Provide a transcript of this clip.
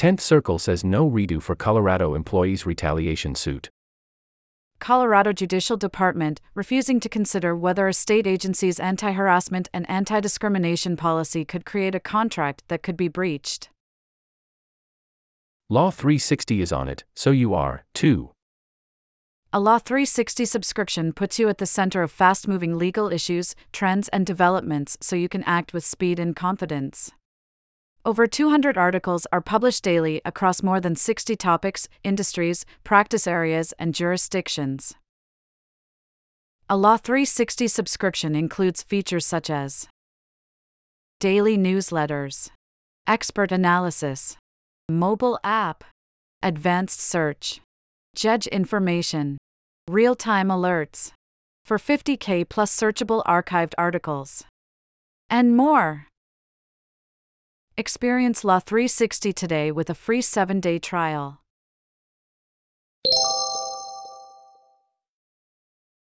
10th Circuit says no redo for Colorado employees' retaliation suit. Colorado Judicial Department refusing to consider whether a state agency's anti harassment and anti discrimination policy could create a contract that could be breached. Law 360 is on it, so you are, too. A Law 360 subscription puts you at the center of fast moving legal issues, trends, and developments so you can act with speed and confidence. Over 200 articles are published daily across more than 60 topics, industries, practice areas, and jurisdictions. A Law 360 subscription includes features such as daily newsletters, expert analysis, mobile app, advanced search, judge information, real time alerts, for 50K plus searchable archived articles, and more. Experience Law 360 today with a free 7 day trial.